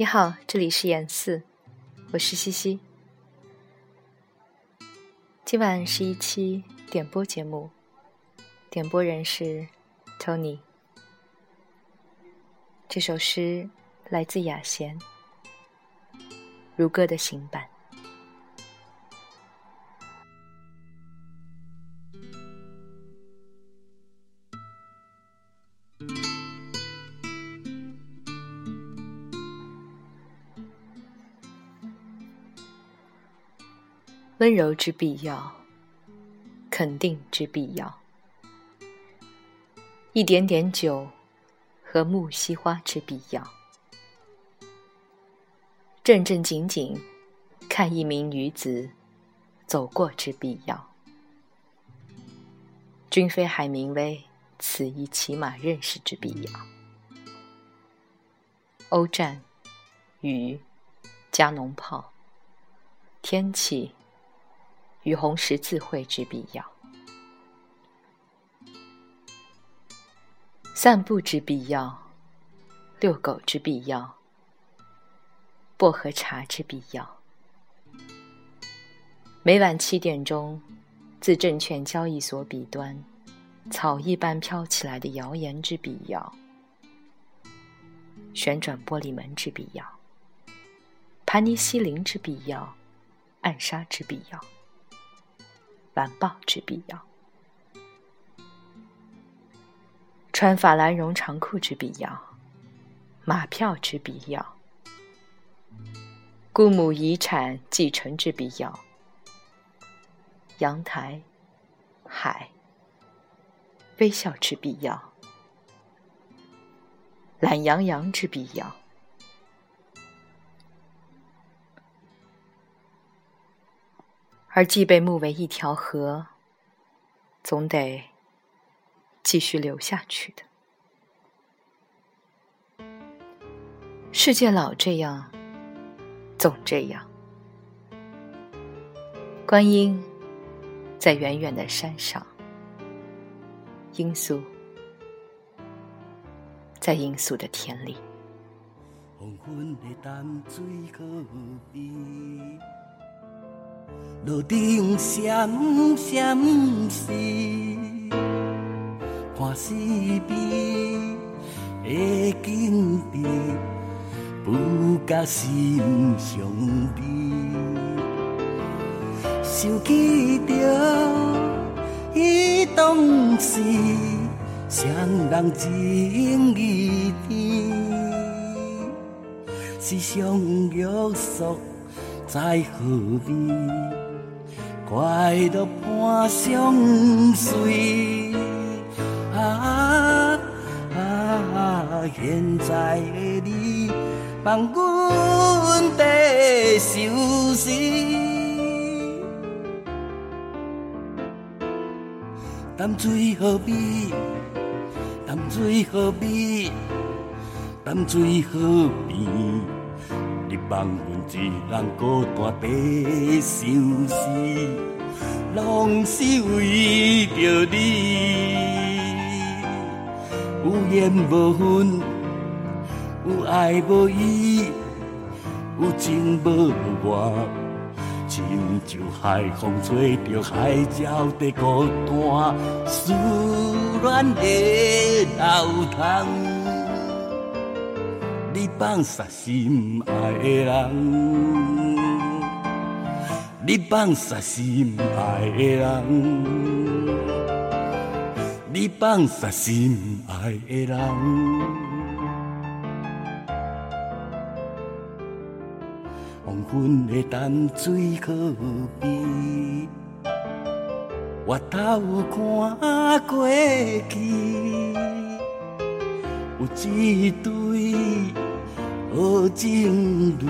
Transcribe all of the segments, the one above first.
你好，这里是演四，我是西西。今晚是一期点播节目，点播人是 Tony。这首诗来自雅贤，如歌的行版。温柔之必要，肯定之必要，一点点酒和木樨花之必要，正正经经看一名女子走过之必要，君非海明威，此一起码认识之必要，欧战、雨、加农炮、天气。与红十字会之必要，散步之必要，遛狗之必要，薄荷茶之必要，每晚七点钟，自证券交易所彼端，草一般飘起来的谣言之必要，旋转玻璃门之必要，盘尼西林之必要，暗杀之必要。完报之必要，穿法兰绒长裤之必要，马票之必要，姑母遗产继承之必要，阳台，海，微笑之必要，懒洋洋之必要。而既被目为一条河，总得继续流下去的。世界老这样，总这样。观音在远远的山上，罂粟在罂粟的田里。路顶闪闪是看四边的景致，不甲心上悲。想起着伊当时双人情意甜，是相约束在何边？快乐伴相随，啊啊！现在的你帮阮地休息，淡水河边，淡水河边，淡水河边。你望阮一人孤单地相思，拢是为着你。有缘无分，有爱无依，有情无我，亲像海风吹着海鸟在孤单，思恋的流淌。你放下心爱的人，你放下心爱的人，你放下心爱的人。黄昏的淡水河边，我头看过去，有一对。好情侣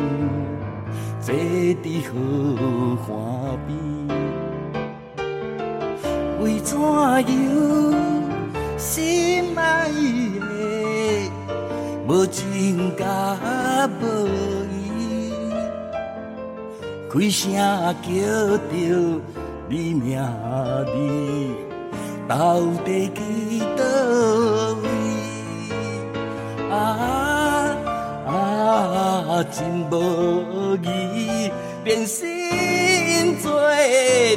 坐伫荷花边，为怎样心爱的无情甲无义，开声叫着你名字，到底去倒我真无义，变心做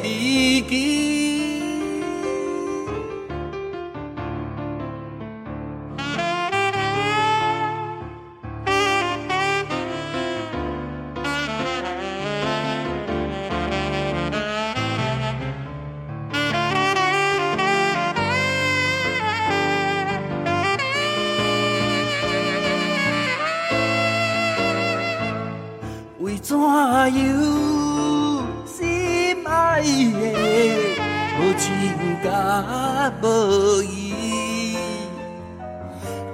离奇。怎样心爱的无情甲无义，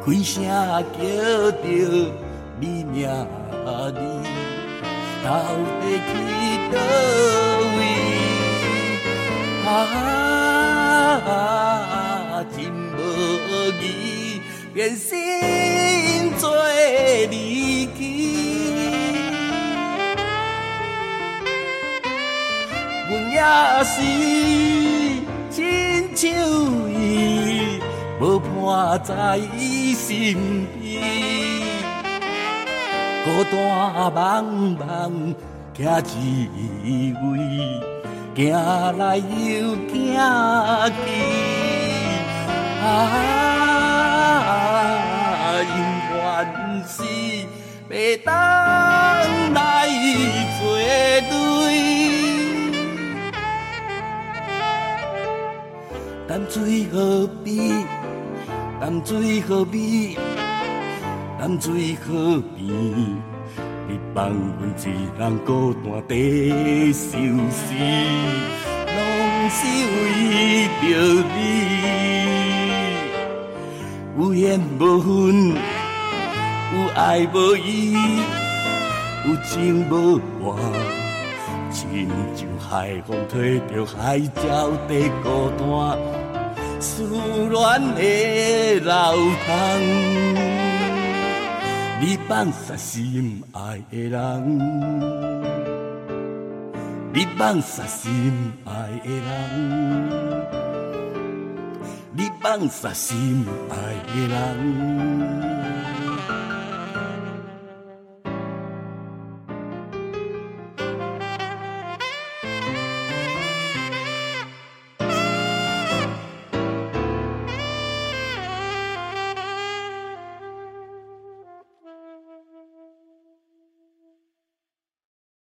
开声叫着你名字，到底去倒位？啊，真无义，变心做离奇。是亲像伊，无伴在伊身边，孤单茫茫行一位，行来又行去，啊，永远是要等来作对。淡水河边，淡水河边，淡水河边，你放阮一人孤单地相思，拢是为着你。有缘无分，有爱无依，有情无话，亲像海风吹着海鸟在孤单。思恋的流淌，你放下心爱的人，你放下心爱的人，你放下心爱的人。